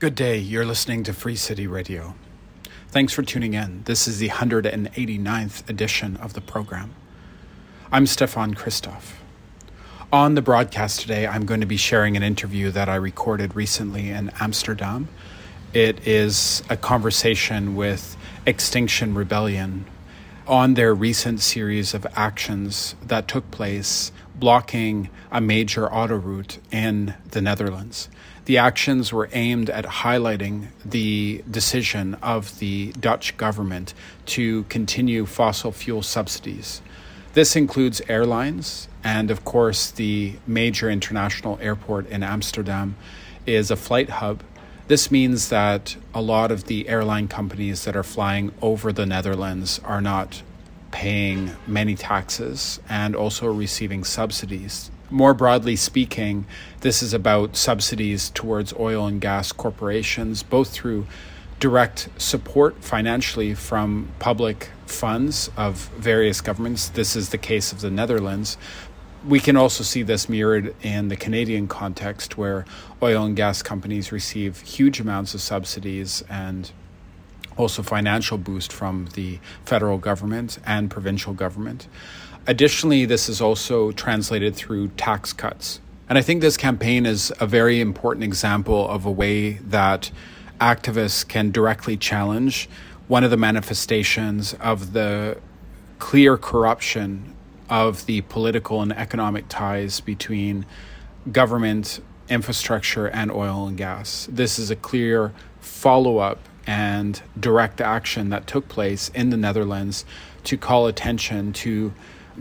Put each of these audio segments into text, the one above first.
Good day. You're listening to Free City Radio. Thanks for tuning in. This is the 189th edition of the program. I'm Stefan Christoff. On the broadcast today, I'm going to be sharing an interview that I recorded recently in Amsterdam. It is a conversation with Extinction Rebellion on their recent series of actions that took place blocking a major autoroute in the Netherlands. The actions were aimed at highlighting the decision of the Dutch government to continue fossil fuel subsidies. This includes airlines, and of course, the major international airport in Amsterdam is a flight hub. This means that a lot of the airline companies that are flying over the Netherlands are not paying many taxes and also receiving subsidies more broadly speaking, this is about subsidies towards oil and gas corporations, both through direct support financially from public funds of various governments. This is the case of the Netherlands. We can also see this mirrored in the Canadian context, where oil and gas companies receive huge amounts of subsidies and also financial boost from the federal government and provincial government. Additionally, this is also translated through tax cuts. And I think this campaign is a very important example of a way that activists can directly challenge one of the manifestations of the clear corruption of the political and economic ties between government, infrastructure, and oil and gas. This is a clear follow up and direct action that took place in the Netherlands to call attention to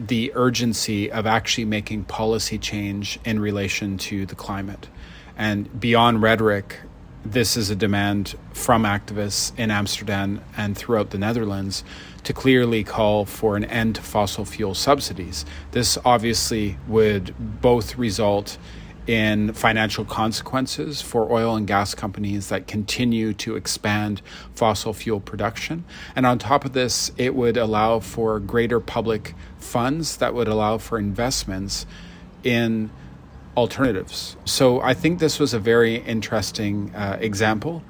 the urgency of actually making policy change in relation to the climate. And beyond rhetoric, this is a demand from activists in Amsterdam and throughout the Netherlands to clearly call for an end to fossil fuel subsidies. This obviously would both result in financial consequences for oil and gas companies that continue to expand fossil fuel production. And on top of this, it would allow for greater public funds that would allow for investments in alternatives. So I think this was a very interesting uh, example.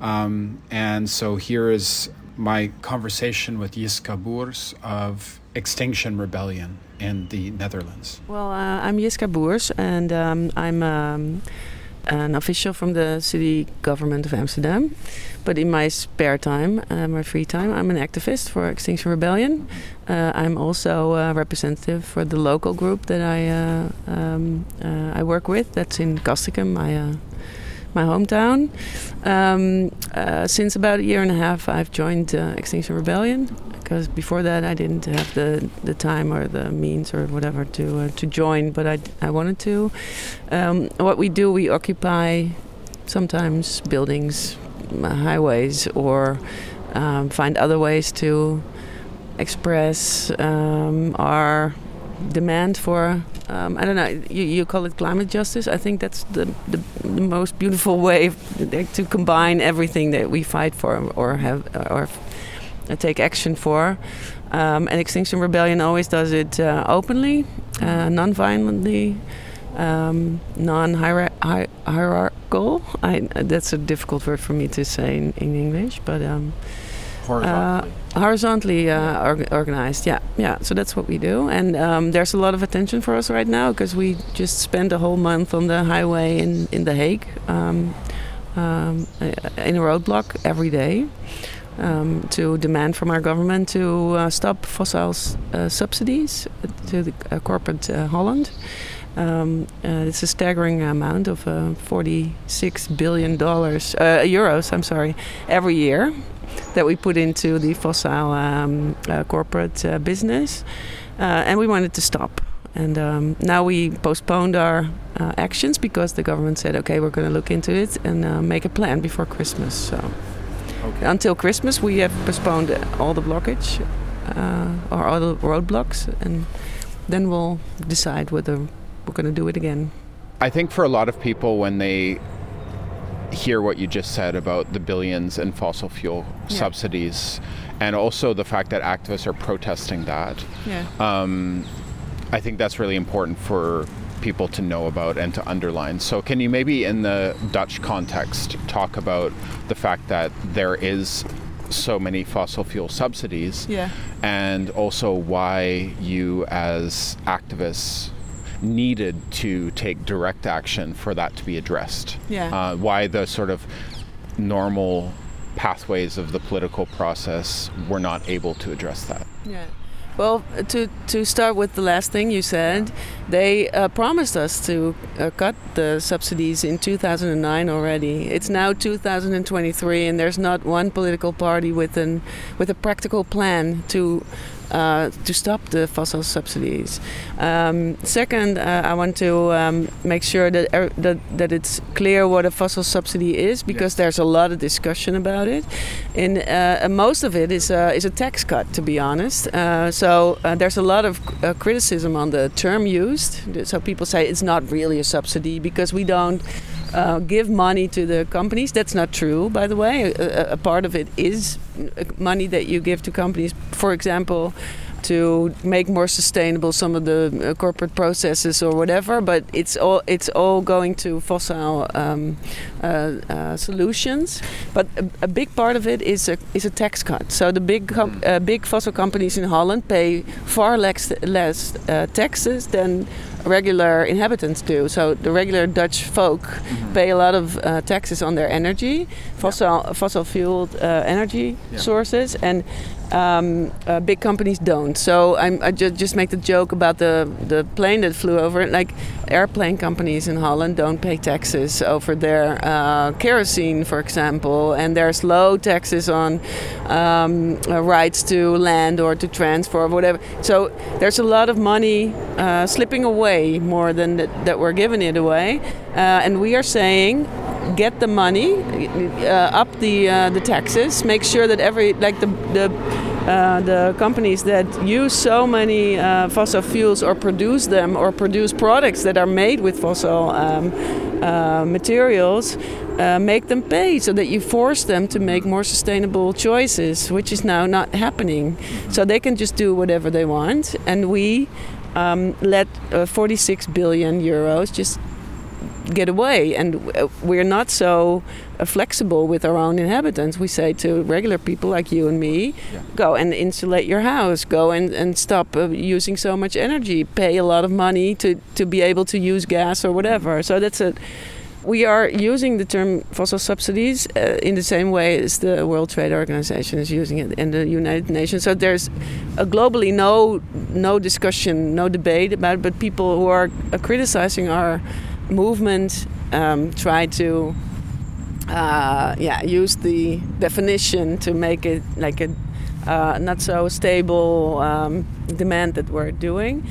Um, and so here is my conversation with Jiska Bours of Extinction Rebellion in the Netherlands? Well, uh, I'm Jiska Bours, and um, I'm um, an official from the city government of Amsterdam. But in my spare time, uh, my free time, I'm an activist for Extinction Rebellion. Uh, I'm also a representative for the local group that I uh, um, uh, I work with. That's in Castricum, uh, my hometown. Um, uh, since about a year and a half, I've joined uh, Extinction Rebellion because before that I didn't have the, the time or the means or whatever to uh, to join, but I, I wanted to. Um, what we do, we occupy sometimes buildings, uh, highways, or um, find other ways to express um, our demand for um, I don't know you, you call it climate justice? I think that's the, the, the most beautiful way to combine everything that we fight for or have or take action for. Um, and Extinction Rebellion always does it uh, openly uh, non-violently um, non-hierarchical I, that's a difficult word for me to say in, in English but um, horizontally, uh, horizontally uh, org- organized. Yeah, yeah. So that's what we do, and um, there's a lot of attention for us right now because we just spent a whole month on the highway in in The Hague, um, um, in a roadblock every day. Um, to demand from our government to uh, stop fossil uh, subsidies to the uh, corporate uh, Holland. Um, uh, it's a staggering amount of uh, 46 billion dollars, euros. I'm sorry, every year, that we put into the fossil um, uh, corporate uh, business, uh, and we wanted to stop. And um, now we postponed our uh, actions because the government said, "Okay, we're going to look into it and uh, make a plan before Christmas." So okay. until Christmas, we have postponed all the blockage or all the roadblocks, and then we'll decide whether we're going to do it again. I think for a lot of people, when they hear what you just said about the billions in fossil fuel yeah. subsidies and also the fact that activists are protesting that. Yeah. Um, I think that's really important for people to know about and to underline. So, can you maybe, in the Dutch context, talk about the fact that there is so many fossil fuel subsidies, yeah. and also why you, as activists, needed to take direct action for that to be addressed? Yeah. Uh, why the sort of normal pathways of the political process were not able to address that? Yeah. Well, to, to start with the last thing you said, they uh, promised us to uh, cut the subsidies in 2009 already. It's now 2023, and there's not one political party with an with a practical plan to uh, to stop the fossil subsidies. Um, second, uh, I want to um, make sure that, er, that that it's clear what a fossil subsidy is because there's a lot of discussion about it, and uh, most of it is a, is a tax cut, to be honest. Uh, so uh, there's a lot of uh, criticism on the term used. So people say it's not really a subsidy because we don't uh, give money to the companies. That's not true, by the way. A, a, part of it is money that you give to companies. For example, to make more sustainable some of the uh, corporate processes or whatever. But it's all it's all going to fossil um, uh, uh, solutions. But a, a, big part of it is a is a tax cut. So the big uh, big fossil companies in Holland pay far less less uh, taxes than regular inhabitants do. So the regular Dutch folk mm-hmm. pay a lot of uh, taxes on their energy, fossil yeah. fossil fueled uh, energy yeah. sources, and um, uh, big companies don't. So I'm, i just, just make the joke about the, the plane that flew over. Like airplane companies in Holland don't pay taxes over their uh, kerosene, for example, and there's low taxes on um, uh, rights to land or to transfer or whatever. So there's a lot of money uh, slipping away more than that, that we're giving it away. Uh, and we are saying get the money, uh, up the uh, the taxes, make sure that every like the the uh, the companies that use so many uh, fossil fuels or produce them or produce products that are made with fossil um, uh, materials, uh, make them pay so that you force them to make more sustainable choices, which is now not happening. So they can just do whatever they want, and we um, let 46 billion euros just get away. And uh, we're not so uh, flexible with our own inhabitants. We say to regular people like you and me, yeah. go and insulate your house, go and, and stop uh, using so much energy, pay a lot of money to, to be able to use gas or whatever. So that's it. we are using the term fossil subsidies uh, in the same way as the World Trade Organization is using it and the United Nations. So there's globally no no discussion, no debate about it, but people who are uh, criticizing our movement um, tried to uh, yeah use the definition to make it like a uh, not so stable um, demand that we're doing.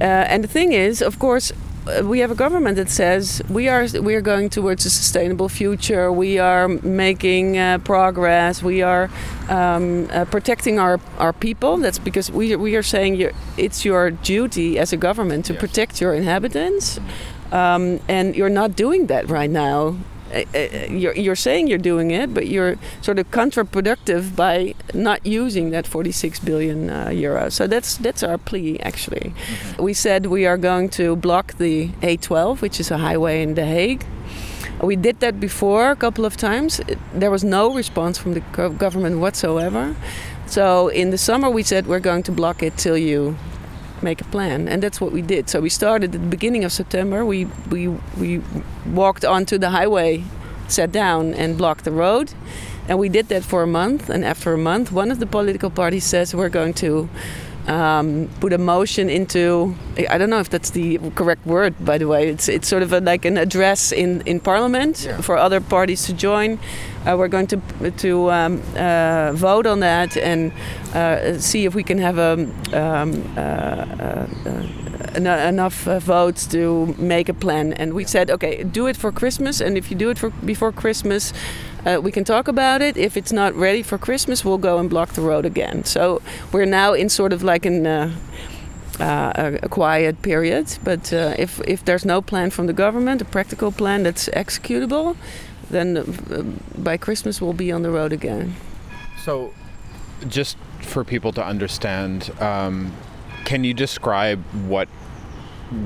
Uh, and the thing is, of course, uh, we have a government that says we are we are going towards a sustainable future. We are making uh, progress. We are um, uh, protecting our, our people. That's because we we are saying it's your duty as a government to yes. protect your inhabitants. Um, and you're not doing that right now. Uh, uh, you're, you're saying you're doing it, but you're sort of counterproductive by not using that 46 billion uh, euro. So that's that's our plea. Actually, mm-hmm. we said we are going to block the A12, which is a highway in The Hague. We did that before a couple of times. There was no response from the government whatsoever. So in the summer, we said we're going to block it till you make a plan, and that's what we did. So we started at the beginning of September. We we we walked onto the highway, sat down, and blocked the road, and we did that for a month. And after a month, one of the political parties says we're going to. Um, put a motion into I don't know if that's the correct word by the way it's it's sort of a, like an address in in parliament yeah. for other parties to join uh, we're going to to um, uh, vote on that and uh, see if we can have a, um, enough votes to make a plan. And we said, okay, do it for Christmas, and if you do it for before Christmas. Uh, we can talk about it. If it's not ready for Christmas, we'll go and block the road again. So we're now in sort of like an uh, uh, a, quiet period. But if if there's no plan from the government, a practical plan that's executable, then uh, by Christmas we'll be on the road again. So, just for people to understand, um, can you describe what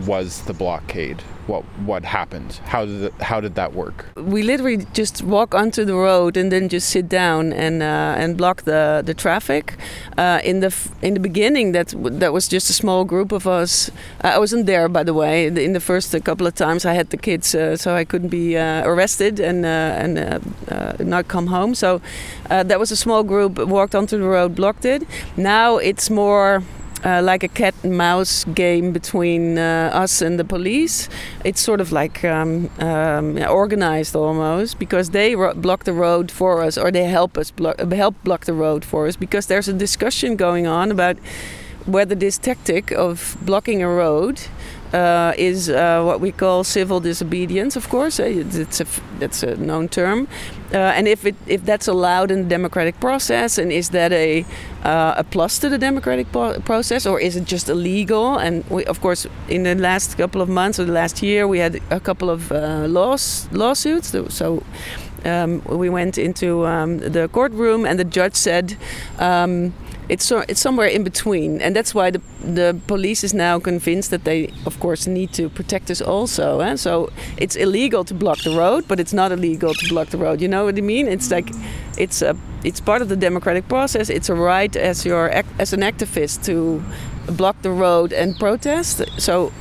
was the blockade? What what happened? How did how did that work? We literally just walk onto the road and then just sit down and uh, and block the the traffic. Uh, in the in the beginning, that that was just a small group of us. I wasn't there, by the way. In the first couple of times, I had the kids, uh, so I couldn't be uh, arrested and uh, and uh, not come home. So that was a small group. Walked onto the road, blocked it. Now it's more uh, like a cat and mouse game between uh, us and the police. It's sort of like um, um, organized almost because they ro- block the road for us or they help us blo- help block the road for us because there's a discussion going on about whether this tactic of blocking a road uh, is uh, what we call civil disobedience. Of course, uh, it's a that's a known term, uh, and if it if that's allowed in the democratic process, and is that a uh, a plus to the democratic process, or is it just illegal? And we, of course, in the last couple of months or the last year, we had a couple of uh, laws lawsuits. So. Um, we went into um, the courtroom, and the judge said, um, it's so, it's somewhere in between, and that's why the the police is now convinced that they, of course, need to protect us also. Eh? So it's illegal to block the road, but it's not illegal to block the road. You know what I mean? It's like it's a it's part of the democratic process. It's a right as your as an activist to block the road and protest. So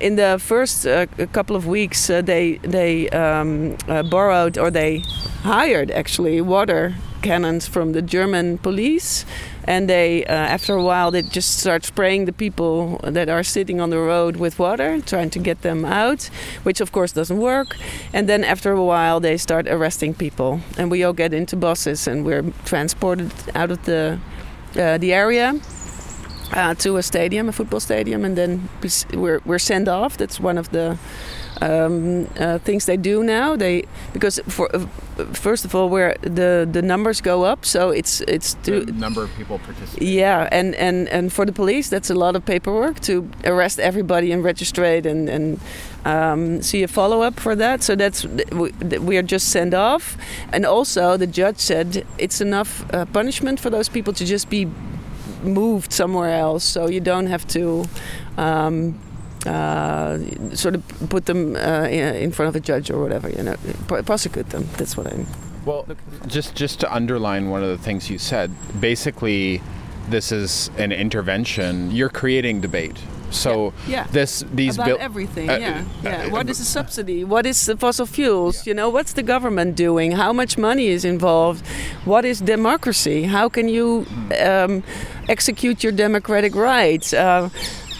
in the first uh, couple of weeks, uh, they they um, uh, borrowed or they hired actually water cannons from the German police, and they uh, after a while they just start spraying the people that are sitting on the road with water, trying to get them out, which of course doesn't work. And then after a while they start arresting people, and we all get into buses and we're transported out of the uh, the area uh, to a stadium, a football stadium, and then we're we're sent off. That's one of the um, uh, things they do now. They because for uh, first of all, where the the numbers go up, so it's it's to, the number of people participating. Yeah, and and and for the police, that's a lot of paperwork to arrest everybody and register and and um, see a follow up for that. So that's we, we, are just sent off, and also the judge said it's enough uh, punishment for those people to just be moved somewhere else, so you don't have to. Um, uh, sort of put them uh, in front of a judge or whatever, you know, prosecute them. That's what I mean. Well, just just to underline one of the things you said, basically, this is an intervention. You're creating debate. So yeah, yeah. this these about everything. Uh, yeah, uh, yeah. what is a subsidy? What is the fossil fuels? Yeah. You know, what's the government doing? How much money is involved? What is democracy? How can you um, execute your democratic rights? Uh,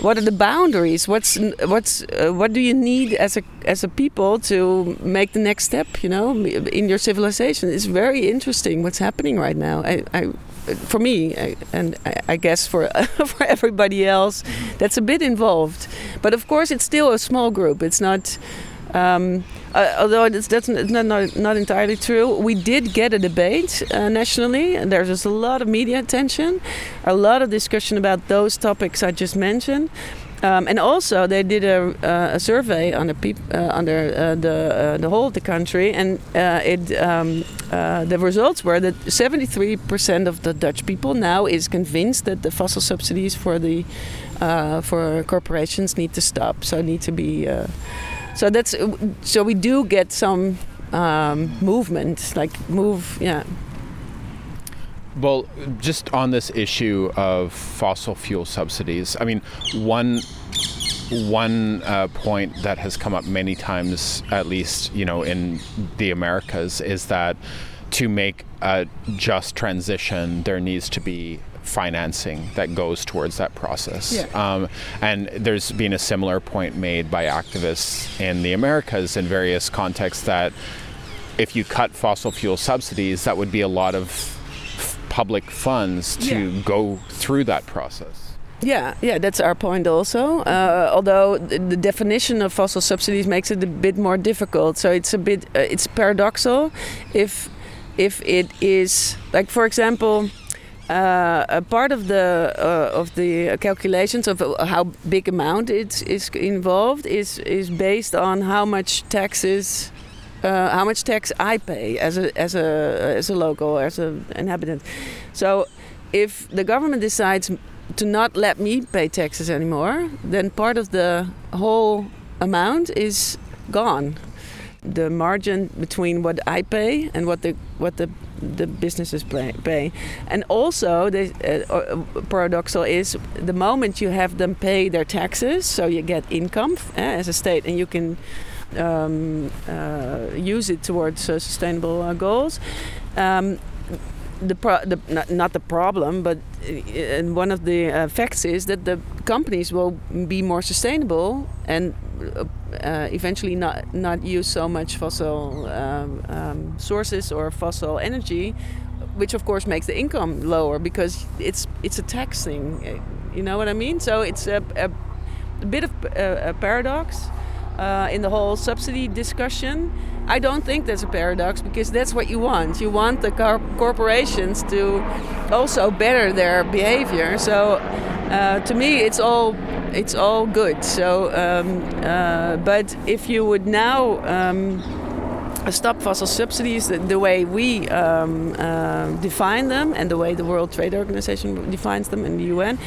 what are the boundaries? What's what's uh, what do you need as a as a people to make the next step? You know, in your civilization, it's very interesting what's happening right now. I, I for me, I, and I, I guess for for everybody else, that's a bit involved. But of course, it's still a small group. It's not. Um, uh, although it's, that's not, not, not, entirely true, we did get a debate uh, nationally, and there's just a lot of media attention, a lot of discussion about those topics I just mentioned. Um, and also, they did a, uh, a survey under peop- uh, uh, the uh, the whole of the country, and it um, the results were that 73% of the Dutch people now is convinced that the fossil subsidies for the for corporations need to stop, so need to be so that's so we do get some um, movement, like move, yeah. Well, just on this issue of fossil fuel subsidies, I mean, one one uh, point that has come up many times, at least you know in the Americas, is that to make a just transition, there needs to be financing that goes towards that process. Yeah. Um, and there's been a similar point made by activists in the Americas in various contexts that if you cut fossil fuel subsidies, that would be a lot of f- public funds to yeah. go through that process. Yeah, yeah, that's our point also. Uh, although the, the, definition of fossil subsidies makes it a bit more difficult, so it's a bit uh, it's paradoxal. If if it is like, for example, uh, a part of the uh, of the calculations of uh, how big amount it is involved is is based on how much taxes uh, how much tax I pay as a as a as a local as an inhabitant. So if the government decides to not let me pay taxes anymore, then part of the whole amount is gone. The margin between what I pay and what the what the the businesses pay, pay. and also the uh, uh, paradoxal is the moment you have them pay their taxes, so you get income uh, as a state, and you can um, uh, use it towards uh, sustainable uh, goals. Um, the, pro- the not, not, the problem, but uh, one of the effects is that the companies will be more sustainable and eventually not not use so much fossil um, um, sources or fossil energy, which of course makes the income lower because it's it's a tax thing. You know what I mean? So it's a, a, a bit of a, a paradox uh, in the whole subsidy discussion. I don't think that's a paradox because that's what you want. You want the corporations to also better their behavior. So uh, to me, it's all it's all good. So, um, uh, but if you would now um, stop fossil subsidies the, the way we um, uh, define them and the way the World Trade Organization defines them in the UN,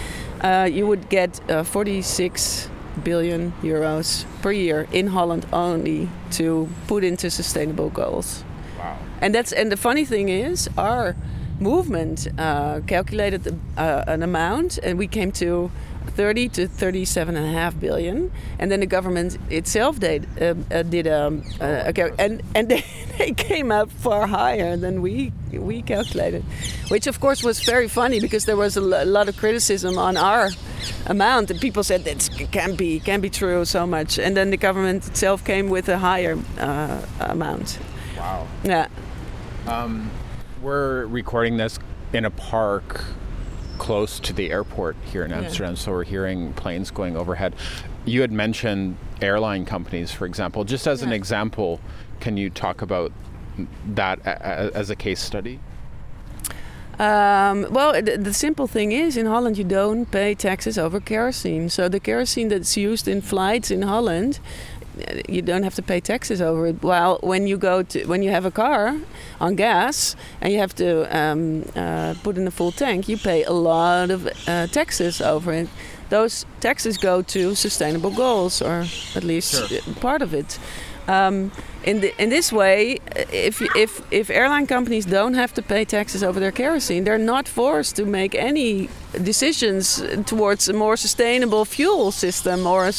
uh, you would get uh, 46 billion euros per year in Holland only to put into sustainable goals. Wow. And that's and the funny thing is our movement uh, calculated uh, an amount and we came to 30 to 37 and a half billion. And then the government itself did uh, uh, did um, uh, and and they, they came up far higher than we we calculated which of course was very funny because there was a lot of criticism on our amount. And people said that can't be can't be true so much. And then the government itself came with a higher uh, amount. Wow. Yeah. Um, we're recording this in a park close to the airport here in Amsterdam, yeah. so we're hearing planes going overhead. You had mentioned airline companies, for example. Just as yeah. an example, can you talk about that as a case study? Um, well, the, the, simple thing is, in Holland, you don't pay taxes over kerosene. So the kerosene that's used in flights in Holland you don't have to pay taxes over it. While when you go to when you have a car on gas and you have to um, uh, put in a full tank, you pay a lot of uh, taxes over it. Those taxes go to sustainable goals, or at least sure. part of it. Um, in the, in this way, if if if airline companies don't have to pay taxes over their kerosene, they're not forced to make any decisions towards a more sustainable fuel system or a,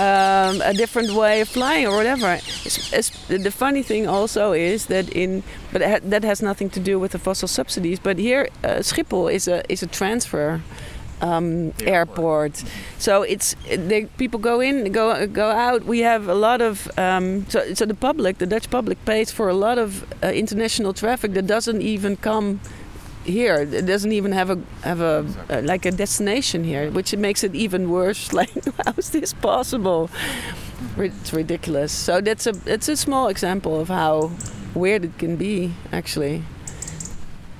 um, a different way of flying or whatever. It's, it's, the funny thing also is that in but that has nothing to do with the fossil subsidies. But here, uh, Schiphol is a is a transfer um, airport. airport. So it's they, people go in, go go out. We have a lot of um, so so the public, the Dutch public, pays for a lot of uh, international traffic that doesn't even come here. It doesn't even have a have a uh, like a destination here, which makes it even worse. Like how is this possible? It's ridiculous. So that's a it's a small example of how weird it can be actually.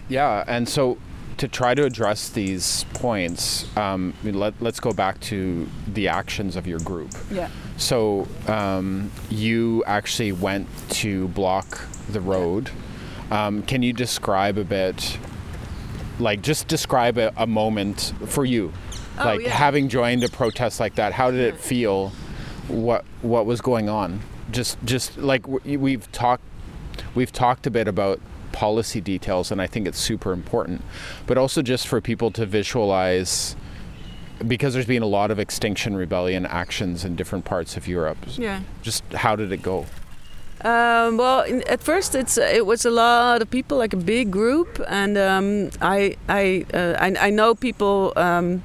Yeah, and so to try to address these points, um, let, us go back to the actions of your group. Yeah. So um, you actually went to block the road. Um, can you describe a bit, like just describe a, a moment for you, oh, like yeah. having joined a protest like that? How did it feel? What what was going on? Just just like we've talked, we've talked a bit about policy details, and I think it's super important. But also just for people to visualize, because there's been a lot of extinction rebellion actions in different parts of Europe. Yeah. Just how did it go? Um, well, in, at first it's it was a lot of people, like a big group, and um, I I, uh, I, I know people. Um,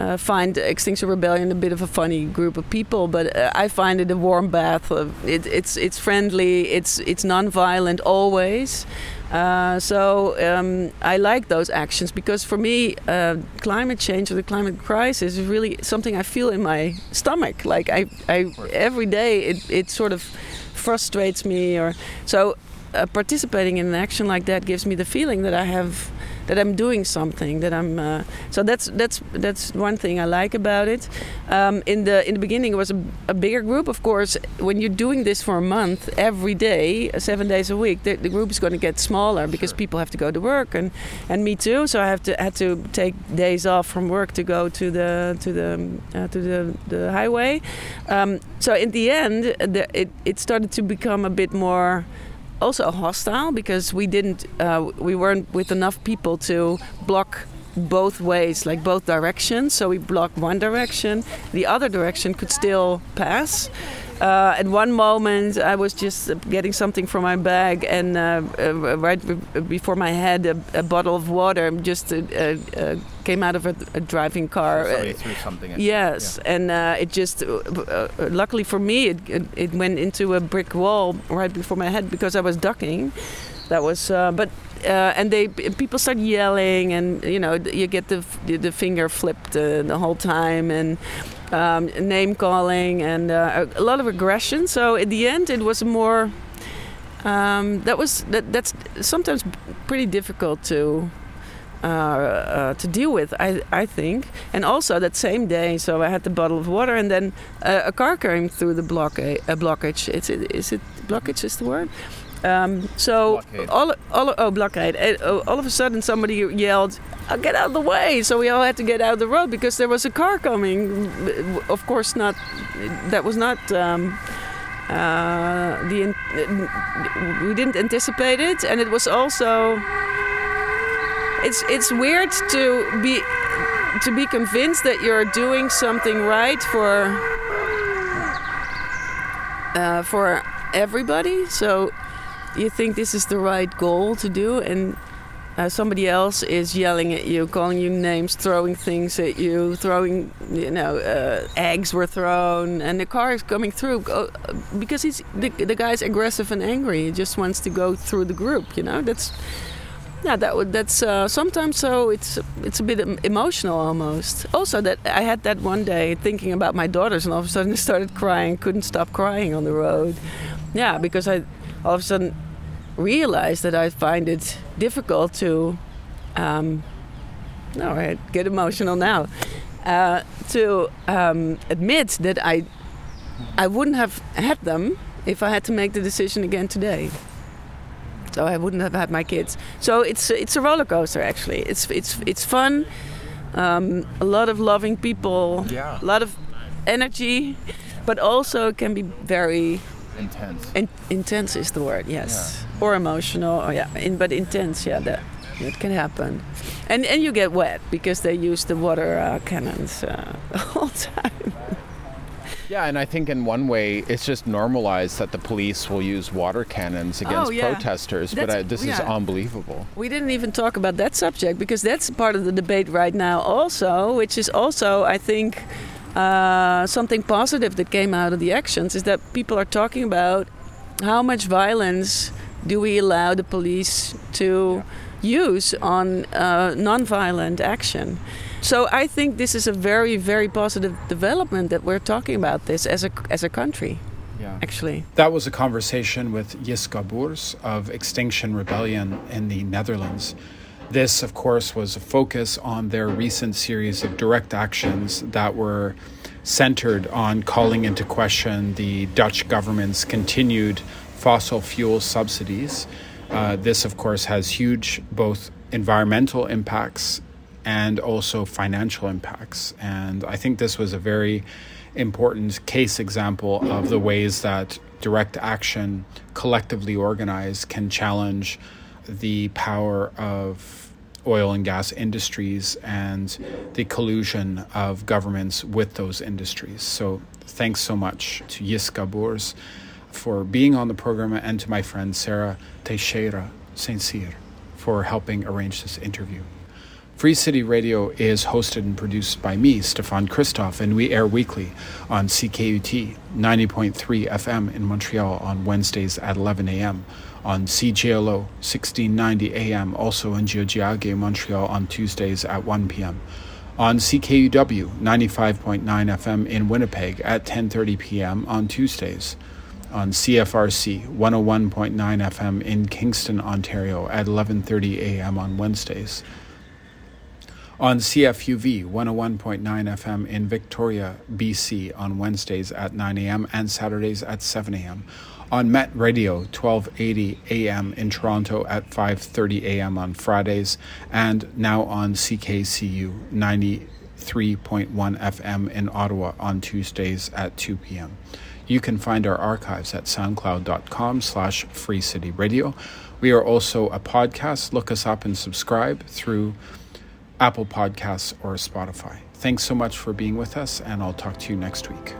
uh, find Extinction Rebellion a bit of a funny group of people, but uh, I find it a warm bath. Of, it, it's it's friendly, it's it's non-violent always, uh, so um, I like those actions because for me, uh, climate change or the climate crisis is really something I feel in my stomach. Like I, I every day it, it sort of frustrates me. Or so uh, participating in an action like that gives me the feeling that I have that I'm doing something. That I'm uh, so that's that's that's one thing I like about it. Um, in the in the beginning, it was a, a, bigger group. Of course, when you're doing this for a month, every day, uh, seven days a week, the, the group is going to get smaller because people have to go to work, and and me too. So I have to had to take days off from work to go to the to the uh, to the the highway. Um, so in the end, the, it it started to become a bit more also hostile because we didn't uh, we weren't with enough people to block both ways like both directions. So we blocked one direction the other direction could still pass uh, at one moment, I was just getting something from my bag, and uh, uh, right before my head, a, a, bottle of water just uh, uh, came out of a, a driving car. Threw something. At yes, yeah. and it just, luckily for me, it, it, it, went into a brick wall right before my head because I was ducking. That was, but uh, and they people start yelling, and you know you get the the finger flipped uh, the whole time, and um, name calling and uh, a lot of aggression. So in the end, it was more. Um, that was that, that's sometimes pretty difficult to uh, uh, to deal with, I, I think. And also that same day, so I had the bottle of water, and then uh, a car came through the blockade. A blockage. Is it, is it blockage? Is the word? Um, so all, all oh blockade. Uh, all of a sudden, somebody yelled, oh, "Get out of the way!" So we all had to get out of the road because there was a car coming. Of course, not. That was not. Um, uh, the we didn't anticipate it, and it was also. It's it's weird to be to be convinced that you're doing something right for uh, for everybody. So you think this is the right goal to do, and uh, somebody else is yelling at you, calling you names, throwing things at you, throwing, you know, uh, eggs were thrown, and the car is coming through uh, because he's the, the guy's aggressive and angry. He just wants to go through the group. You know, that's yeah, that would that's uh, sometimes so it's it's a bit emotional almost. Also, that I had that one day thinking about my daughters, and all of a sudden I started crying, couldn't stop crying on the road. Yeah, because I all of a sudden realized that I find it difficult to. Um, no, I get emotional now. Uh, to um, admit that I, I wouldn't have had them if I had to make the decision again today. So I wouldn't have had my kids. So it's it's a roller coaster actually. It's it's it's fun. Um, a lot of loving people. Yeah. A lot of energy, but also can be very intense. In, intense is the word, yes, yeah. or emotional, or yeah, in, but intense, yeah, that it can happen, and and you get wet because they use the water uh, cannons uh, all the time. Yeah, and I think in one way it's just normalized that the police will use water cannons against oh, yeah. protesters, that's, but uh, this yeah. is unbelievable. We didn't even talk about that subject because that's part of the debate right now, also, which is also, I think, uh, something positive that came out of the actions is that people are talking about how much violence do we allow the police to use on uh, non-violent action. So I think this is a very, very positive development that we're talking about this as a as a country. Yeah. Actually, that was a conversation with Jiska Bours of Extinction Rebellion in the Netherlands. This, of course, was a focus on their recent series of direct actions that were centered on calling into question the Dutch government's continued fossil fuel subsidies. Uh, this, of course, has huge both environmental impacts and also financial impacts. And I think this was a very important case example of the ways that direct action, collectively organized, can challenge the power of oil and gas industries and the collusion of governments with those industries. So, thanks so much to Jiska Bours for being on the program and to my friend Sarah Teixeira Saint Cyr for helping arrange this interview. Free City Radio is hosted and produced by me, Stefan Christoff, and we air weekly on CKUT 90.3 FM in Montreal on Wednesdays at 11 a.m on CJLO 1690 AM, also in Tiohtià:ke, Montreal on Tuesdays at 1 p.m. On CKUW 95.9 FM in Winnipeg at 10:30 p.m. on Tuesdays. on CFRC 101.9 FM in Kingston, Ontario at 11:30 a.m. on Wednesdays. On CFUV 101.9 FM in Victoria, BC on Wednesdays at 9 a.m. and Saturdays at 7 a.m. On Met Radio 1280 a.m. in Toronto at 5:30 a.m. on Fridays and now on CKCU 93.1 FM in Ottawa on Tuesdays at 2 p.m. You can find our archives at soundcloud.com slash freecityradio. We are also a podcast. Look us up and subscribe through Apple Podcasts or Spotify. Thanks so much for being with us, and I'll talk to you next week.